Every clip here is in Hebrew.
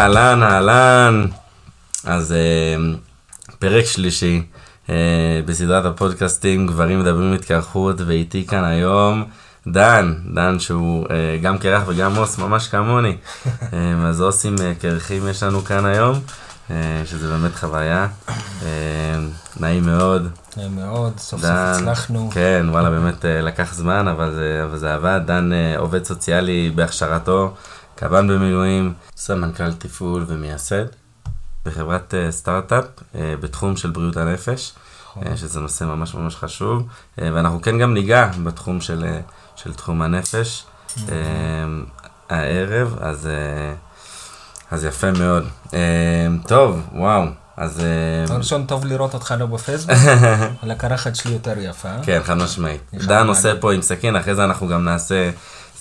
אהלן, אהלן. אז אה, פרק שלישי אה, בסדרת הפודקאסטים גברים מדברים התקרחות, ואיתי כאן היום דן, דן שהוא אה, גם קרח וגם עוס ממש כמוני. אה, אז עוסים אה, קרחים יש לנו כאן היום, אה, שזה באמת חוויה. אה, נעים מאוד. נעים מאוד, סוף סוף הצלחנו. כן, וואלה, באמת אה, לקח זמן, אבל זה, אבל זה עבד. דן אה, עובד סוציאלי בהכשרתו, קב"ן במילואים, סמנכ"ל תפעול ומייסד בחברת אה, סטארט-אפ אה, בתחום של בריאות הנפש, נכון. אה, שזה נושא ממש ממש חשוב, ואנחנו כן גם ניגע בתחום של, של תחום הנפש אה, הערב, אז, אז יפה מאוד. טוב, וואו, אז... ראשון, טוב לראות אותך לא בפייסבוק, אבל הקרחת שלי יותר יפה. כן, חד משמעית. דן. עושה פה עם סכין, אחרי זה אנחנו גם נעשה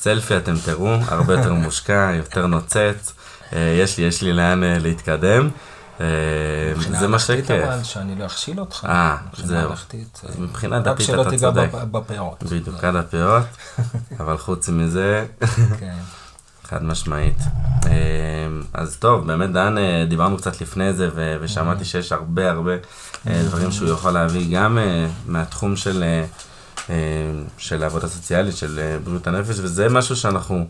סלפי, אתם תראו, הרבה יותר מושקע, יותר נוצץ. אה, יש לי, יש לי לאן אה, להתקדם. אה, מבחינה זה מה הלכתית שכן. אבל, שאני לא אכשיל אותך. אה, מבחינה זהו. הלכתית, אה, אז מבחינה רק דתית שלא אתה תיגע צודק. בפ- בפאות. בדיוק, עד הפאות, אבל חוץ מזה, כן. חד משמעית. אז טוב, באמת דן, דיברנו קצת לפני זה, ושמעתי שיש הרבה הרבה דברים שהוא יכול להביא, גם מהתחום של, של העבודה סוציאלית, של אה, בריאות הנפש, וזה משהו שאנחנו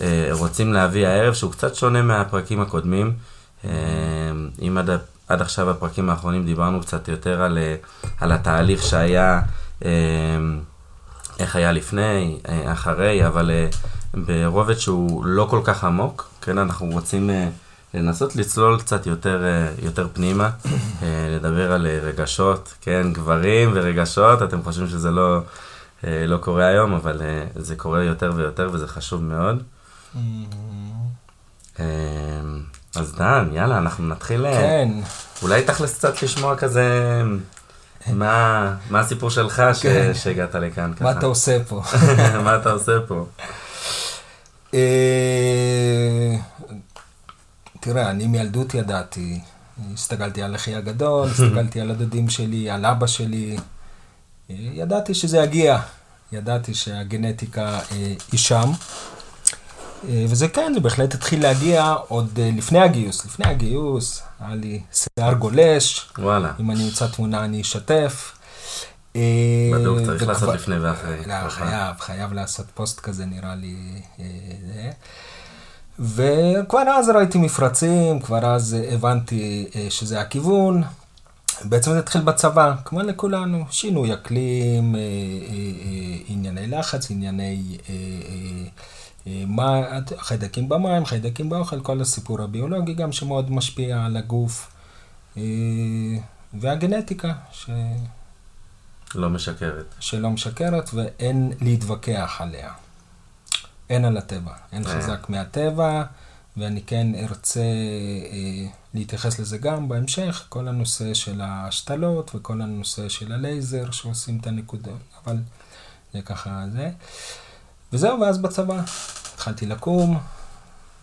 אה, רוצים להביא הערב, שהוא קצת שונה מהפרקים הקודמים. אה, אם עד, עד עכשיו הפרקים האחרונים דיברנו קצת יותר על, אה, על התהליך שהיה, אה, איך היה לפני, אה, אחרי, אבל אה, ברובד שהוא לא כל כך עמוק, כן, אנחנו רוצים אה, לנסות לצלול קצת יותר, אה, יותר פנימה, אה, לדבר על אה, רגשות, כן, גברים ורגשות, אתם חושבים שזה לא, לא קורה היום, אבל זה קורה יותר ויותר וזה חשוב מאוד. אה, אז דן, יאללה, אנחנו נתחיל, כן, אולי תכלס קצת לשמוע כזה, מה, מה הסיפור שלך ש, כן. שהגעת לכאן ככה? מה אתה עושה פה? מה אתה עושה פה? אה, תראה, אני מילדות ידעתי, הסתכלתי על אחי הגדול, הסתכלתי על הדודים שלי, על אבא שלי, ידעתי שזה יגיע, ידעתי שהגנטיקה אה, היא שם. אה, וזה כן, זה בהחלט התחיל להגיע עוד אה, לפני הגיוס. לפני הגיוס היה לי שיער גולש, וואלה, אם אני אמצא תמונה אני אשתף. בדיוק צריך וכבר- לעשות לפני ואחרי. לא. חייב, חייב לעשות פוסט כזה נראה לי. וכבר אז ראיתי מפרצים, כבר אז הבנתי אה, שזה הכיוון. בעצם זה התחיל בצבא, כמו לכולנו, שינוי אקלים, אה, אה, אה, ענייני לחץ, ענייני מה, חיידקים במים, חיידקים באוכל, כל הסיפור הביולוגי גם שמאוד משפיע על הגוף, והגנטיקה, ש... לא משקרת. שלא משקרת ואין להתווכח עליה. אין על הטבע, אין אה. חזק מהטבע, ואני כן ארצה אה, להתייחס לזה גם בהמשך, כל הנושא של ההשתלות וכל הנושא של הלייזר שעושים את הנקודות, אבל זה ככה זה. וזהו, ואז בצבא התחלתי לקום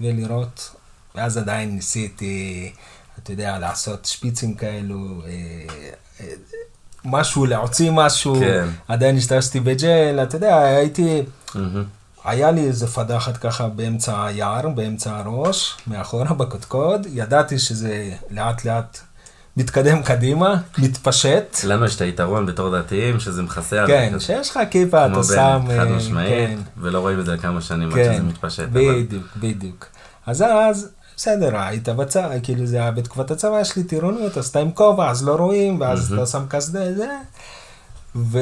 ולראות, ואז עדיין ניסיתי, אתה יודע, לעשות שפיצים כאלו, אה, אה, משהו, להוציא משהו, כן. עדיין השתמשתי בג'ל, אתה יודע, הייתי, מהמם. היה לי איזה פדחת ככה באמצע היער, באמצע הראש, מאחורה בקודקוד, ידעתי שזה לאט לאט מתקדם קדימה, מתפשט. לנו יש את היתרון בתור דתיים, שזה מכסה על כן, שיש לך כיפה, כמו אתה שם... בן, חד אה, משמעית, כן. ולא רואים את זה לכמה שנים עד כן, שזה מתפשט. אבל- בדיוק, בדיוק. אז אז, בסדר, היית בצבא, כאילו זה היה בתקופת הצבא, יש לי טירונות, אז אתה עם כובע, אז לא רואים, ואז אתה שם קסדה, זה. ו...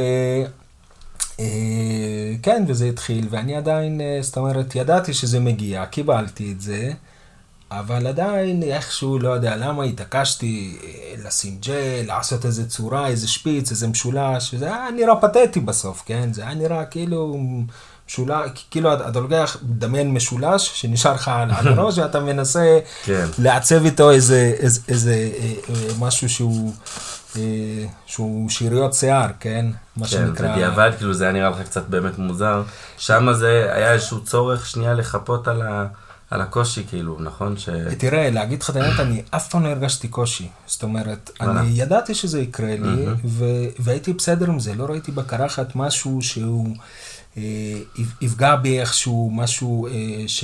אה, כן, וזה התחיל, ואני עדיין, אה, זאת אומרת, ידעתי שזה מגיע, קיבלתי את זה, אבל עדיין איכשהו, לא יודע למה, התעקשתי אה, לשים ג'ל, לעשות איזה צורה, איזה שפיץ, איזה משולש, וזה היה נראה פתטי בסוף, כן? זה היה נראה כאילו משולש, כאילו אתה לוקח, דמיין משולש שנשאר לך על הראש, ואתה מנסה כן. לעצב איתו איזה, איזה, איזה אה, משהו שהוא, שהוא שאריות שיער, כן? מה כן, שנקרא... בדיעבד, כאילו זה היה נראה לך קצת באמת מוזר. שם זה היה איזשהו צורך שנייה לחפות על ה- על הקושי, כאילו, נכון? ש... תראה, להגיד לך את האמת, אני אף פעם לא הרגשתי קושי. זאת אומרת. אני ידעתי שזה יקרה לי, ו- והייתי בסדר עם זה, לא ראיתי בקרחת משהו שהוא אה, יפ- יפגע בי איכשהו, משהו אה, ש...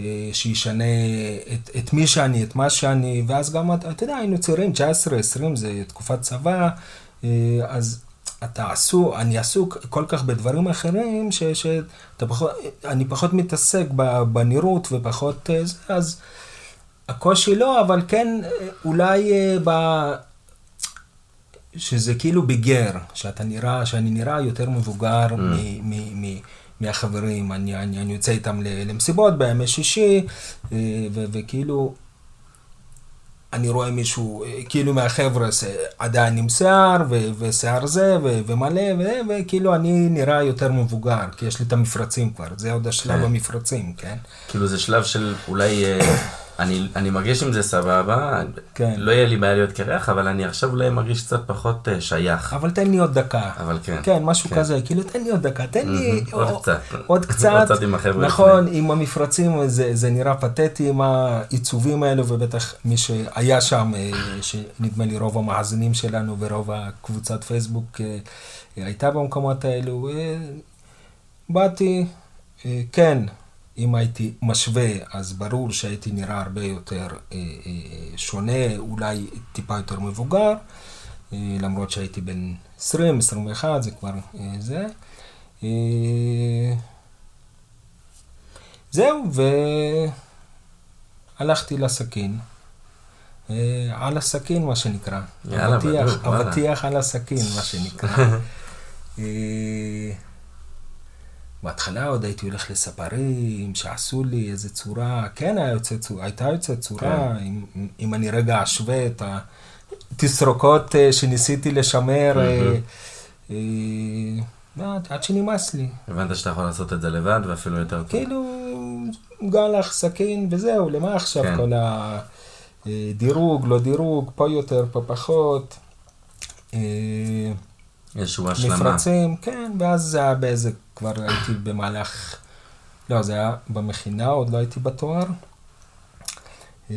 אה, שישנה את, את מי שאני, את מה שאני, ואז גם, אתה יודע, היינו צעירים, 19, 20, זה תקופת צבא, אה, אז אתה עסוק, אני עסוק כל כך בדברים אחרים, ש, שאתה פחות, אני פחות מתעסק בנראות ופחות אה, זה, אז הקושי לא, אבל כן, אולי ב... שזה כאילו ביגר, שאתה נראה, שאני נראה יותר מבוגר mm. מ... מ, מ מהחברים, אני, אני, אני יוצא איתם למסיבות בימי שישי, אה, ו, וכאילו, אני רואה מישהו, אה, כאילו מהחבר'ה עדיין עם שיער, ו, ושיער זה, ו, ומלא, ו, וכאילו אני נראה יותר מבוגר, כי יש לי את המפרצים כבר, זה עוד השלב כן. המפרצים, כן? כאילו זה שלב של אולי... אני, אני מרגיש עם זה סבבה, כן. לא יהיה לי בעיה להיות קרח, אבל אני עכשיו אולי מרגיש קצת פחות uh, שייך. אבל תן לי עוד דקה. אבל כן. כן, משהו כן. כזה, כאילו תן לי עוד דקה, תן לי עוד או, קצת. עוד קצת. עוד קצת עם החבר'ה. נכון, לפני. עם המפרצים זה, זה נראה פתטי עם העיצובים האלו, ובטח מי שהיה שם, אה, שנדמה לי רוב המאזינים שלנו ורוב הקבוצת פייסבוק אה, הייתה במקומות האלו. באתי, כן. אם הייתי משווה, אז ברור שהייתי נראה הרבה יותר אה, אה, שונה, אולי טיפה יותר מבוגר, אה, למרות שהייתי בן 20, 21, זה כבר זה. זהו, והלכתי לסכין. על הסכין, מה שנקרא. יאללה, בדיוק, אבטיח על הסכין, מה שנקרא. אה, בהתחלה עוד הייתי הולך לספרים שעשו לי איזה צורה, כן היה יוצא הייתה יוצאת צורה, כן. אם, אם אני רגע אשווה את התסרוקות אה, שניסיתי לשמר, mm-hmm. אה, עד שנמאס לי. הבנת שאתה יכול לעשות את זה לבד ואפילו יותר טוב. כאילו, גלח, סכין וזהו, למה עכשיו כן. כל הדירוג, לא דירוג, פה יותר, פה פחות. איזושהי השלמה. מפרצים, כן, ואז זה היה באיזה, כבר הייתי במהלך, לא, זה היה במכינה, עוד לא הייתי בתואר. אה,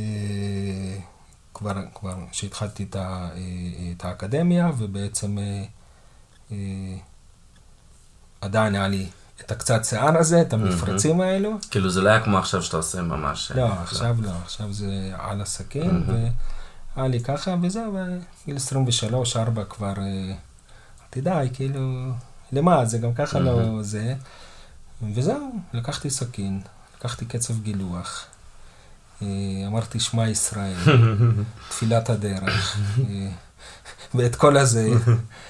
כבר, כבר שהתחלתי את, ה, אה, את האקדמיה, ובעצם אה, עדיין היה לי את הקצת שיער הזה, את המפרצים האלו. כאילו זה לא היה כמו עכשיו שאתה עושה ממש... לא, עכשיו לא, עכשיו זה על הסכין, והיה לי ככה, וזהו, בגיל 23-4 כבר... תדעי, כאילו, למה, זה גם ככה לא זה. וזהו, לקחתי סכין, לקחתי קצב גילוח, אה, אמרתי שמע ישראל, תפילת הדרך, אה, ואת כל הזה,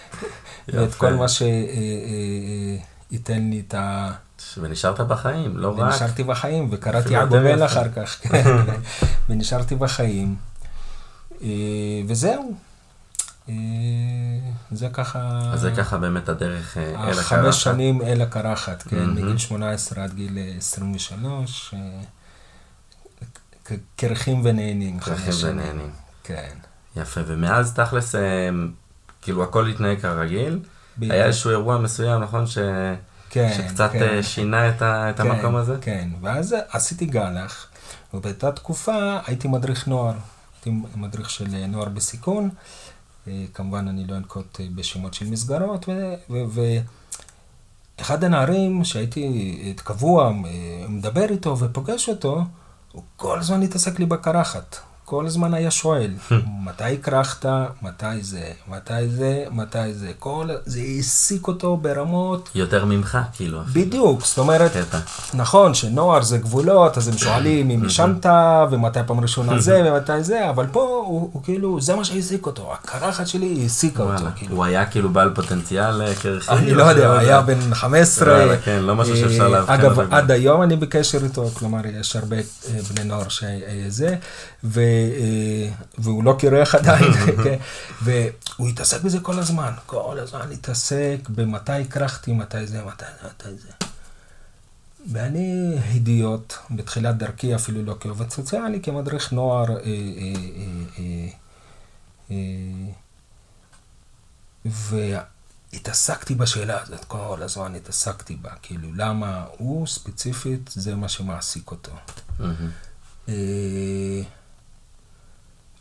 ואת כל מה שייתן אה, לי את ה... ונשארת בחיים, לא רק... ונשארתי בחיים, וקראתי עגומל אחר כך, ונשארתי בחיים, וזהו. אה, זה ככה... אז זה ככה באמת הדרך אה, אל הקרחת. חמש שנים אל הקרחת, כן, מגיל 18 עד גיל 23, אה, קרחים ונהנים. קרחים ונהנים. כן. יפה, ומאז תכלס, כאילו הכל התנהג כרגיל. היה איזשהו אירוע מסוים, נכון? ש... כן, שקצת כן. שינה את, ה... את כן, המקום הזה? כן, ואז עשיתי גלח, ובאותה תקופה הייתי מדריך נוער. הייתי מדריך של נוער בסיכון. אה, כמובן אני לא אנקוט אה, בשמות של מסגרות, ואחד הנערים שהייתי קבוע, אה, מדבר איתו ופוגש אותו, הוא כל הזמן התעסק לי בקרחת. כל הזמן היה שואל, מתי קרחת, מתי זה, מתי זה, מתי זה. כל, זה העסיק אותו ברמות... יותר ממך, כאילו. בדיוק, זאת אומרת. נכון שנוער זה גבולות, אז הם שואלים אם ישנת, ומתי פעם ראשונה זה, ומתי זה, אבל פה הוא, הוא כאילו, זה מה שהעסיק אותו, הקרחת שלי העסיקה אותו. כאילו. הוא היה כאילו בעל פוטנציאל אה, קרחי? אני לא יודע, הוא היה בן 15. כן, לא משהו שאפשר להבחן. אגב, עד היום אני בקשר איתו, כלומר, יש הרבה אה, בני נוער שזה, ו... אה, והוא לא קירח עדיין, כן? והוא התעסק בזה כל הזמן, כל הזמן התעסק במתי קרחתי, מתי זה, מתי זה, מתי זה. ואני אידיוט, בתחילת דרכי אפילו לא כעובד סוציאלי, כמדריך נוער, אה, אה, והתעסקתי בשאלה הזאת, כל הזמן התעסקתי בה, כאילו למה הוא ספציפית, זה מה שמעסיק אותו. Mm-hmm.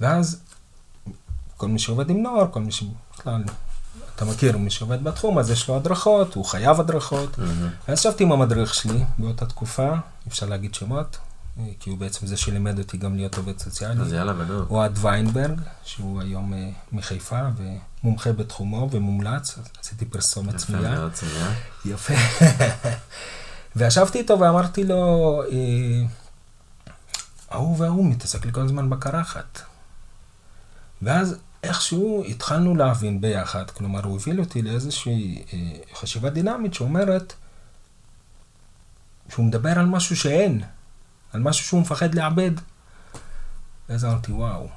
ואז כל מי שעובד עם נוער, כל מי שבכלל, אתה מכיר, מי שעובד בתחום, אז יש לו הדרכות, הוא חייב הדרכות. ואז ישבתי עם המדריך שלי באותה תקופה, אפשר להגיד שמות, אה, כי הוא בעצם זה שלימד אותי גם להיות עובד סוציאלי. אז יאללה, בדיוק. אוהד ויינברג, שהוא היום אה, מחיפה ומומחה בתחומו ומומלץ, עשיתי פרסומת יפה צמיעה. מאוד, צמיעה. יפה. וישבתי איתו ואמרתי לו, אה, ההוא וההוא מתעסק לי כל הזמן בקרחת. ואז איכשהו התחלנו להבין ביחד, כלומר הוא הביא אותי לאיזושהי אה, חשיבה דינמית שאומרת שהוא מדבר על משהו שאין, על משהו שהוא מפחד לאבד. ואז אמרתי, וואו,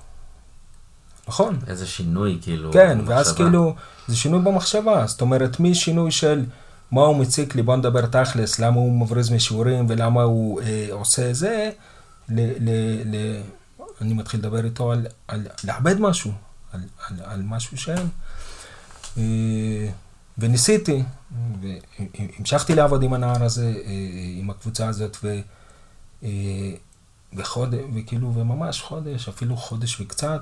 נכון, איזה שינוי, כאילו. כן, ואז במחשבה. כאילו, זה שינוי במחשבה, זאת אומרת, משינוי של מה הוא מציק לי, בוא נדבר תכלס, למה הוא מבריז משיעורים ולמה הוא אה, עושה זה, ל, ל, ל, אני מתחיל לדבר איתו על, על לאבד משהו, על, על, על משהו שאין. אה, וניסיתי, והמשכתי לעבוד עם הנער הזה, אה, עם הקבוצה הזאת, ו... אה, וחודש, וכאילו, וממש חודש, אפילו חודש וקצת,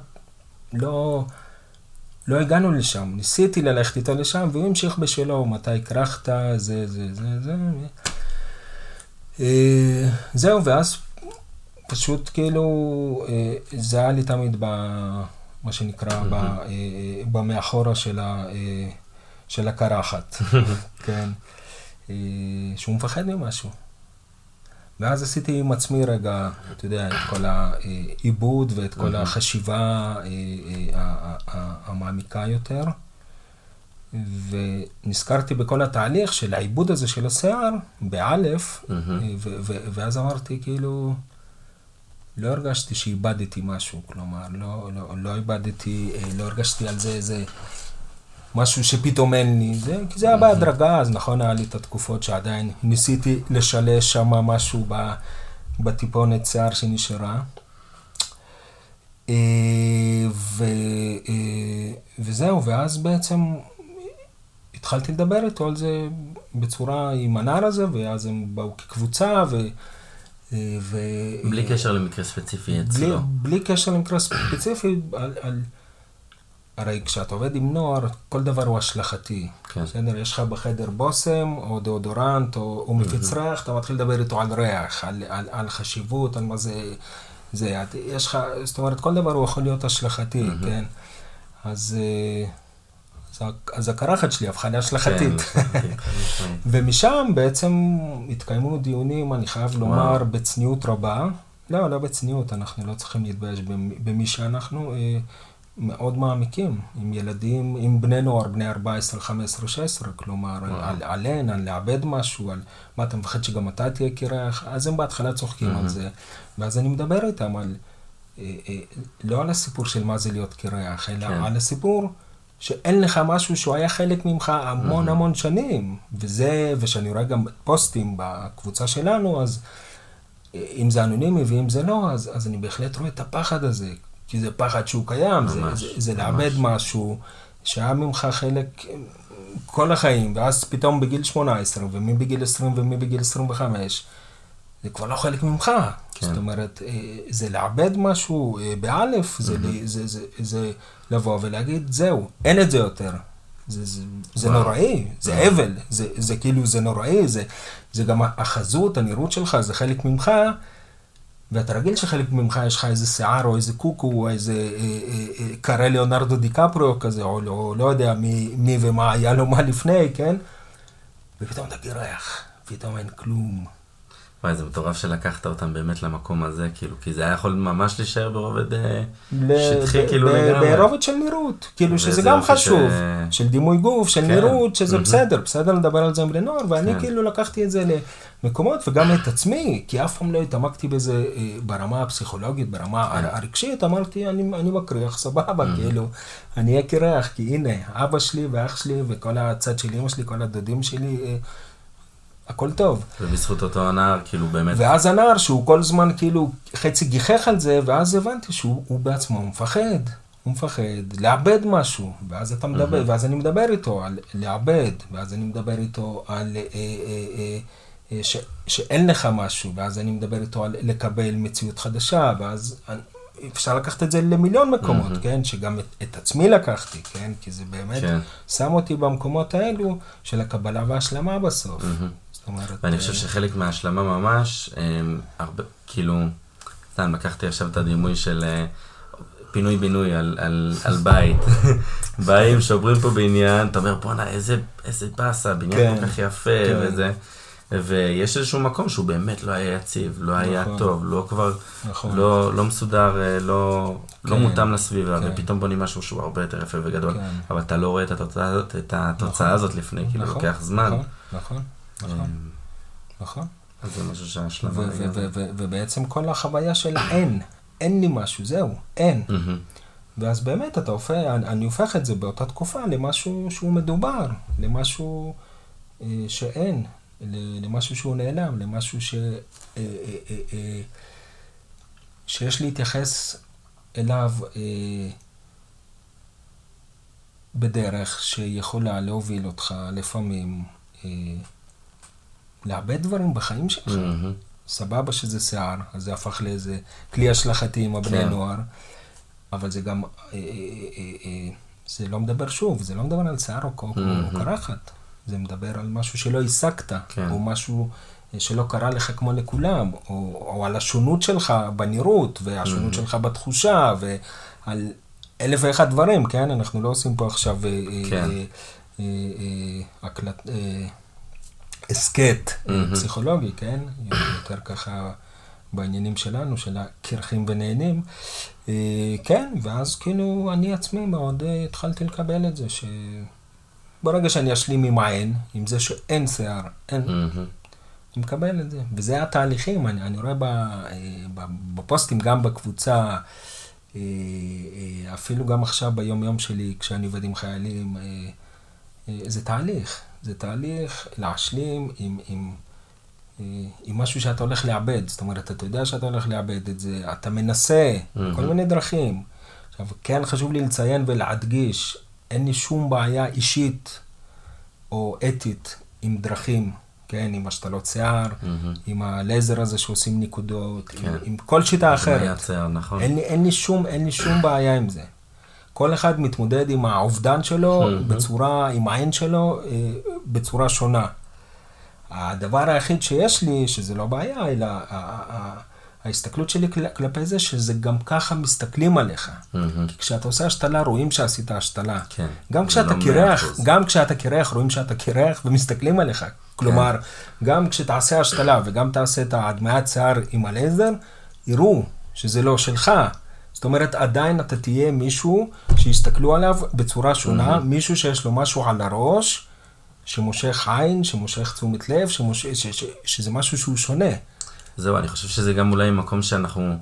לא, לא הגענו לשם. ניסיתי ללכת איתו לשם, והוא המשיך בשלו, מתי כרכת, זה, זה, זה, זה. זהו, ואז פשוט כאילו, אה, זה היה לי תמיד ב... מה שנקרא, ב, אה, במאחורה של, ה, אה, של הקרחת, כן, שהוא מפחד ממשהו. ואז עשיתי עם עצמי רגע, אתה יודע, את כל העיבוד ואת כל החשיבה המעמיקה יותר. ונזכרתי בכל התהליך של העיבוד הזה של השיער, באלף, ואז אמרתי, כאילו, לא הרגשתי שאיבדתי משהו, כלומר, לא, לא, לא איבדתי, אה, לא הרגשתי על זה איזה משהו שפתאום אין לי, זה, כי זה היה בהדרגה, אז נכון, היה לי את התקופות שעדיין ניסיתי לשלש שם משהו ב, בטיפונת שיער שנשארה. אה, ו, אה, וזהו, ואז בעצם התחלתי לדבר איתו על זה בצורה עם הנער הזה, ואז הם באו כקבוצה, ו... אה, ו בלי קשר למקרה ספציפי בלי, אצלו. בלי קשר למקרה ספציפי, על, על... הרי כשאתה עובד עם נוער, כל דבר הוא השלכתי. כן. בסדר? יש לך בחדר בושם, או דאודורנט, או, או מפיץ ריח, אתה מתחיל לדבר איתו על ריח, על, על, על חשיבות, על מה זה... זה, יש לך, זאת אומרת, כל דבר הוא יכול להיות השלכתי, כן? אז, אה, אז, הקרחת שלי הפכה להשלכתית. כן, חד משמעית. ומשם בעצם התקיימו דיונים, אני חייב לומר, וואו. בצניעות רבה. לא, לא בצניעות, אנחנו לא צריכים להתבייש במי שאנחנו אה, מאוד מעמיקים, עם ילדים, עם בני נוער, בני 14, 15, 16, כלומר, וואו. על, עליהן, על לאבד משהו, על מה אתה מפחד שגם אתה תהיה קירח, אז הם בהתחלה צוחקים על. זה, ואז אני מדבר איתם על, אה, אה, לא על הסיפור של מה זה להיות קירח, אלא כן. על הסיפור שאין לך משהו שהוא היה חלק ממך המון המון שנים, וזה, ושאני רואה גם פוסטים בקבוצה שלנו, אז אם זה אנונימי ואם זה לא, אז, אז אני בהחלט רואה את הפחד הזה, כי זה פחד שהוא קיים, זה, ממש, זה, זה ממש. לאבד משהו שהיה ממך חלק כל החיים, ואז פתאום בגיל 18, ומי בגיל 20 ומי בגיל 25, זה כבר לא חלק ממך. כן. זאת אומרת, אה, זה לאבד משהו אה, באלף, זה, לי- זה, זה, זה לבוא ולהגיד, זהו, אין את זה יותר. זה, זה, זה. נוראי, זה וואו. אבל, זה, זה כאילו, זה נוראי, זה, זה גם החזות, הנראות שלך, זה חלק ממך, ואתה רגיל שחלק ממך יש לך איזה שיער או איזה קוקו או איזה אה, אה, אה, קרא ליאונרדו דיקפריו כזה, או לא, לא יודע מי, מי ומה היה לו מה לפני, כן? ופתאום אתה גירח, פתאום אין כלום. וואי, זה מטורף שלקחת אותם באמת למקום הזה, כאילו, כי זה היה יכול ממש להישאר ברובד אה, שטחי כאילו לגמרי. ברובד של נראות, כאילו שזה גם חשוב, ש- של דימוי גוף, של כן. נראות, שזה מהמם. בסדר, בסדר לדבר על זה עם בני נוער, ואני כן. כאילו לקחתי את זה למקומות, וגם את עצמי, כי אף פעם לא התעמקתי בזה אה, ברמה הפסיכולוגית, ברמה כן. הר- הרגשית, אמרתי, אני אני מקריח, סבבה, כאילו, אני אהיה קירח, כי הנה, אבא שלי ואח שלי, וכל הצד של אמא שלי, כל הדודים שלי, אה, הכל טוב. ובזכות אותו הנער, כאילו, באמת, ואז הנער שהוא כל הזמן כאילו חצי גיחך על זה, ואז הבנתי שהוא הוא בעצמו מפחד, הוא מפחד לאבד משהו, ואז אתה מדבר, ואז אני מדבר איתו על לאבד, ואז אני מדבר איתו על אה, אה, אה, אה, ש, שאין לך משהו, ואז אני מדבר איתו על לקבל מציאות חדשה, ואז אני- אפשר לקחת את זה למיליון מקומות, מהמם. כן? שגם את, את עצמי לקחתי, כן? כי זה באמת כן. שם אותי במקומות האלו של הקבלה וההשלמה בסוף. מהמם. זאת אומרת... ואני חושב אה, שחלק מההשלמה ממש, הם, הרבה, כאילו, סתם, לקחתי עכשיו את הדימוי של אה, פינוי-בינוי על, על, על בית. באים, שוברים פה בניין, אתה אומר, בואנה, איזה, איזה באסה, בניין כן, כל כך יפה, כן. וזה. ויש איזשהו מקום שהוא באמת לא היה יציב, לא היה נכון. טוב, לא כבר, נכון. לא, לא מסודר, אה, לא, לא כן, מותאם לסביבה, כן. ופתאום בונים משהו שהוא הרבה יותר יפה וגדול, כן. אבל אתה לא רואה את התוצאה הזאת, את התוצאה נכון. הזאת לפני, כאילו נכון, לוקח זמן. נכון, נכון, נכון, אה, נכון. אז זה משהו ו- שההשלמה... ו- לגמרי. ו- ו- ובעצם כל החוויה של אין, אין לי משהו, זהו, אין. ואז באמת אתה הופך, אני אני הופך את זה באותה תקופה למשהו שהוא מדובר, למשהו אה, שאין, ל- למשהו שהוא נעלם, למשהו ש, אה, אה, אה, אה, שיש להתייחס אליו אה, בדרך שיכולה להוביל אותך לפעמים אה, לאבד דברים בחיים שלך. מהמם. סבבה שזה שיער, אז זה הפך לאיזה כלי השלכתי עם הבני כן. נוער, אבל זה גם, אה, אה, אה, אה, זה לא מדבר שוב, זה לא מדבר על שיער או קוק Mhm. או קרחת, זה מדבר על משהו שלא השגת, כן. או משהו אה, שלא קרה לך כמו לכולם, או, או על השונות שלך בנראות, והשונות Mhm. שלך בתחושה, ועל אלף ואחד דברים, כן? אנחנו לא עושים פה עכשיו אה, אה, כן. אה, אה, אה, הקלט... הסכת. פסיכולוגי, כן? יותר ככה בעניינים שלנו, של הקרחים ונהנים. אה, כן, ואז כאילו אני עצמי מאוד אה, התחלתי לקבל את זה, שברגע שאני אשלים עם האין, עם זה שאין שיער, אין. אני מקבל את זה. וזה התהליכים, אני, אני רואה ב, אה, ב, בפוסטים, גם בקבוצה, אפילו גם עכשיו ביום-יום שלי, כשאני עובד עם חיילים, זה תהליך. זה תהליך להשלים עם, עם, אה, עם משהו שאתה הולך לאבד. זאת אומרת, אתה יודע שאתה הולך לאבד את זה, אתה מנסה, מהמם. כל מיני דרכים. עכשיו, כן חשוב לי לציין ולהדגיש, אין לי שום בעיה אישית או אתית עם דרכים, כן, עם השתלות שיער, מהמם. עם הלייזר הזה שעושים נקודות, עם, כן. עם כל שיטה אחרת. מייצר, נכון. אין לי, אין, לי שום, אין לי שום בעיה עם זה. כל אחד מתמודד עם האובדן שלו מהמם. בצורה, עם העין שלו, אה, בצורה שונה. הדבר היחיד שיש לי, שזה לא בעיה, אלא ההסתכלות שלי כל- כלפי זה, שזה גם ככה מסתכלים עליך. מהמם. כי כשאתה עושה השתלה, רואים שעשית השתלה. כן. גם כשאתה לא קירח, 100%. גם כשאתה קירח, רואים שאתה קירח ומסתכלים עליך. כלומר, גם כשתעשה השתלה וגם תעשה את ההדמיית שיער עם הלייזר, יראו שזה לא שלך. זאת אומרת, עדיין אתה תהיה מישהו שיסתכלו עליו בצורה שונה, מישהו שיש לו משהו על הראש, שמושך עין, שמושך תשומת לב, שמוש... ש... ש... שזה משהו שהוא שונה. זהו, אני חושב שזה גם אולי מקום שאנחנו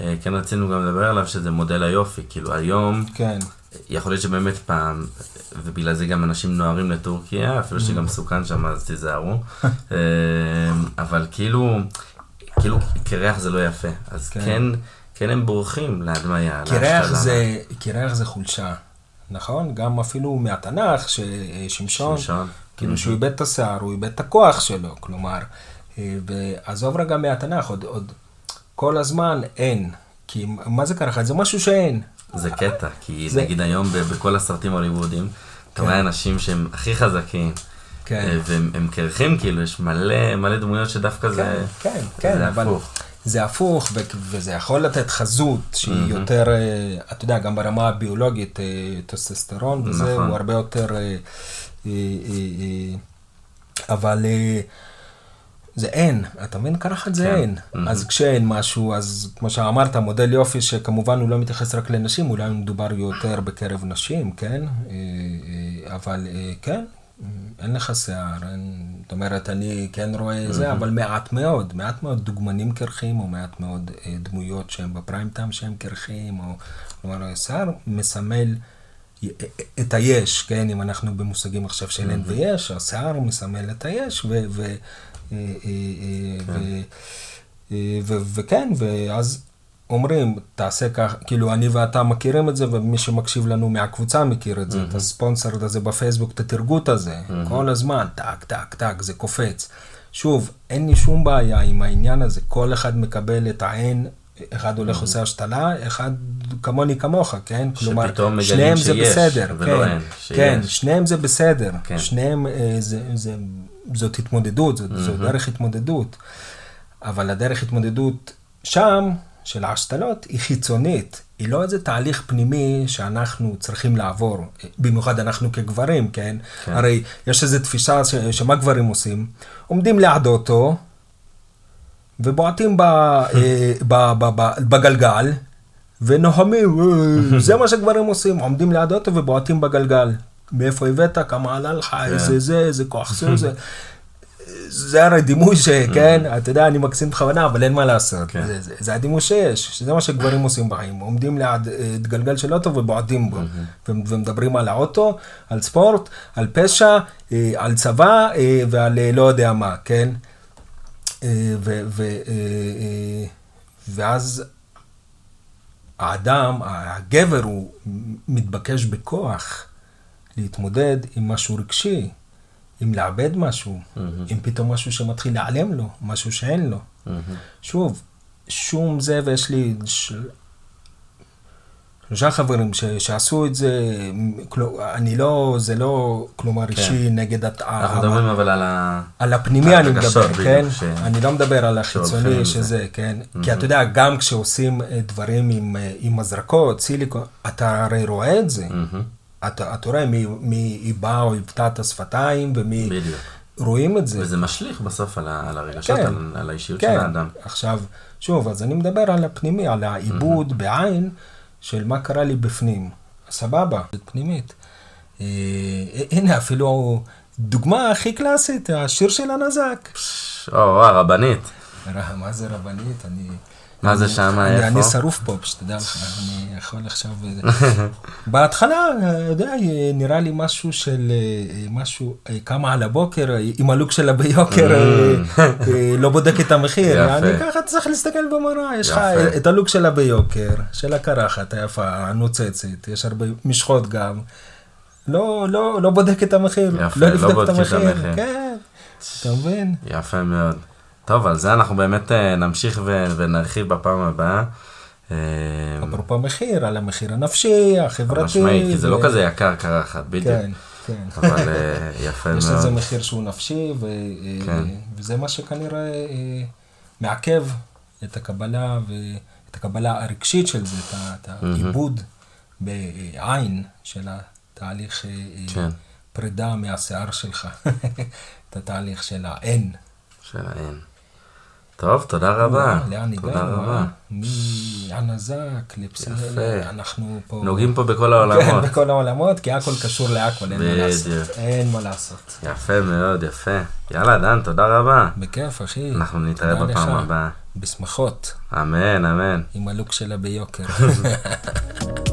אה, כן רצינו גם לדבר עליו, שזה מודל היופי. כאילו היום, כן, יכול להיות שבאמת פעם, ובגלל זה גם אנשים נוהרים לטורקיה, אפילו שגם מסוכן שם, אז תיזהרו. אה, אבל כאילו, כאילו קרח זה לא יפה. אז כן. כן, כן הם בורחים להדמיה. להשתלה. זה, קירח זה חולשה, נכון? גם אפילו מהתנ"ך, ששמשון, שמשון. כאילו שהוא איבד את השיער, הוא איבד את הכוח שלו, כלומר, אה, ועזוב רגע מהתנ"ך, עוד, עוד כל הזמן אין, כי מה זה קרחת? זה משהו שאין. זה קטע, כי זה- נגיד היום בכל הסרטים ההוליוודיים, אתה רואה אנשים שהם הכי חזקים, כן. אה, והם הם קרחים, כאילו, יש מלא מלא דמויות שדווקא זה כן, כן, זה אבל הפוך. זה הפוך, ו- וזה יכול לתת חזות שהיא יותר, אה, אתה יודע, גם ברמה הביולוגית, טסטסטרון וזה, נכון. הוא הרבה יותר, אבל אה, זה אין, אתה מבין? קרחת זה כן. אין. אז כשאין משהו, אז כמו שאמרת, מודל יופי שכמובן הוא לא מתייחס רק לנשים, אולי מדובר יותר בקרב נשים, כן? אה, אה, אבל אה, כן, אין לך שיער, אין, זאת אומרת, אני כן רואה זה, אבל מעט מאוד, מעט מאוד דוגמנים קרחים, או מעט מאוד אה, דמויות שהם בפריים טיים שהם קרחים, או כלומר, השיער מסמל את היש, כן, אם אנחנו במושגים עכשיו של אין ויש, השיער מסמל את היש, אה, אה, אה, ו- וכן, ואז אומרים, תעשה כך, כאילו אני ואתה מכירים את זה, ומי שמקשיב לנו מהקבוצה מכיר את זה, את הספונסר הזה בפייסבוק, את התרגות הזה, כל הזמן, טק, טק, טק, זה קופץ. שוב, אין לי שום בעיה עם העניין הזה, כל אחד מקבל את העין אחד הולך עושה השתלה, אחד כמוני כמוך, כן? כלומר, שניהם זה בסדר, ולא כן, אין, כן, שיש. שניהם זה בסדר, כן. שניהם אה, זה, זה, זאת התמודדות, זאת, זו דרך התמודדות, אבל הדרך התמודדות שם, של ההשתלות, היא חיצונית, היא לא איזה תהליך פנימי שאנחנו צריכים לעבור, במיוחד אנחנו כגברים, כן? כן. הרי יש איזו תפיסה ש, שמה גברים עושים? עומדים ליד אוטו, ובועטים ב, אה, ב, ב, ב, בגלגל, ונוהמים, אה, זה מה שגברים עושים, עומדים ליד אוטו ובועטים בגלגל. מאיפה הבאת, כמה עלה לך, איזה זה, איזה כוח זה, זה. זה הרי דימוי שכן, אתה יודע, אני מקסים בכוונה, אבל אין מה לעשות. כן. זה, זה, זה הדימוי שיש, שזה מה שגברים עושים בחיים. עומדים ליד אה, גלגל של אוטו ובועטים בו. ו- ומדברים על האוטו, על ספורט, על פשע, על צבא ועל לא יודע מה, כן? אה, ו- ו- אה, אה, ואז האדם, הגבר, הוא מתבקש בכוח להתמודד עם משהו רגשי, עם לאבד משהו, עם פתאום משהו שמתחיל להיעלם לו, משהו שאין לו. שוב, שום זה, ויש לי. שלושה חברים ש... שעשו את זה, כלו... אני לא, זה לא, כלומר, אישי נגד הת... אנחנו מדברים אבל על ה... על הפנימי אני מדבר, כן? ש- אני לא מדבר על החיצוני. שזה, כן? כי אתה יודע, גם כשעושים אה, דברים עם, אה, עם הזרקות, סיליקון, אתה הרי רואה את זה. מהמם. אתה, אתה רואה מי, מי היא באה או היוותה את השפתיים, ומי... בדיוק. רואים את זה. וזה משליך בסוף על ה- על הרגשות, כן. על- על האישיות של כן. האדם. עכשיו, שוב, אז אני מדבר על הפנימי, על העיבוד בעין של מה קרה לי בפנים. סבבה, זה פנימית. אה, הנה, אפילו דוגמה הכי קלאסית, השיר של הנזק. או, או, הרבנית. ר- מה זה רבנית? אני... מה זה אני- איפה? אני שרוף פה, שתדע לך, אני יכול עכשיו... בהתחלה, יודע, נראה לי משהו של... אה, משהו, אה, קמה על הבוקר, אה, עם הלוק שלה ביוקר, לא בודק את המחיר. אני ככה צריך להסתכל במראה, יש לך. את הלוק שלה ביוקר, של הקרחת היפה, הנוצצת, יש הרבה משחות גם. לא, לא, לא בודק את המחיר, יפה, לא לא לבדוק את המחיר. כן, אתה מבין? יפה מאוד. טוב, על זה אנחנו באמת אה, נמשיך ונרחיב בפעם הבאה. אה, אפרופו המחיר, על המחיר הנפשי, החברתי. משמעית, כי זה לא כזה יקר קרחת, בדיוק. כן, כן. אבל אה, יפה יש לזה מאוד. מחיר שהוא נפשי. כן. וזה מה שכנראה אה, מעכב את הקבלה ואת הקבלה הרגשית של זה, את את העיבוד בעין של התהליך כן. פרידה מהשיער שלך, את התהליך של האין. של האין. טוב, תודה רבה. לאן תודה הגענו? רבה. אה? מהנזק יפה. אנחנו פה... נוגעים פה בכל כן, העולמות. בכל העולמות, כי הכל קשור להכל, אין מה לעשות. אין מה לעשות. יפה מאוד, יפה. יאללה, דן, תודה רבה. בכיף, אחי. אנחנו נתראה תודה בפעם. הבאה. בשמחות, אמן, אמן. עם הלוק שלה ביוקר.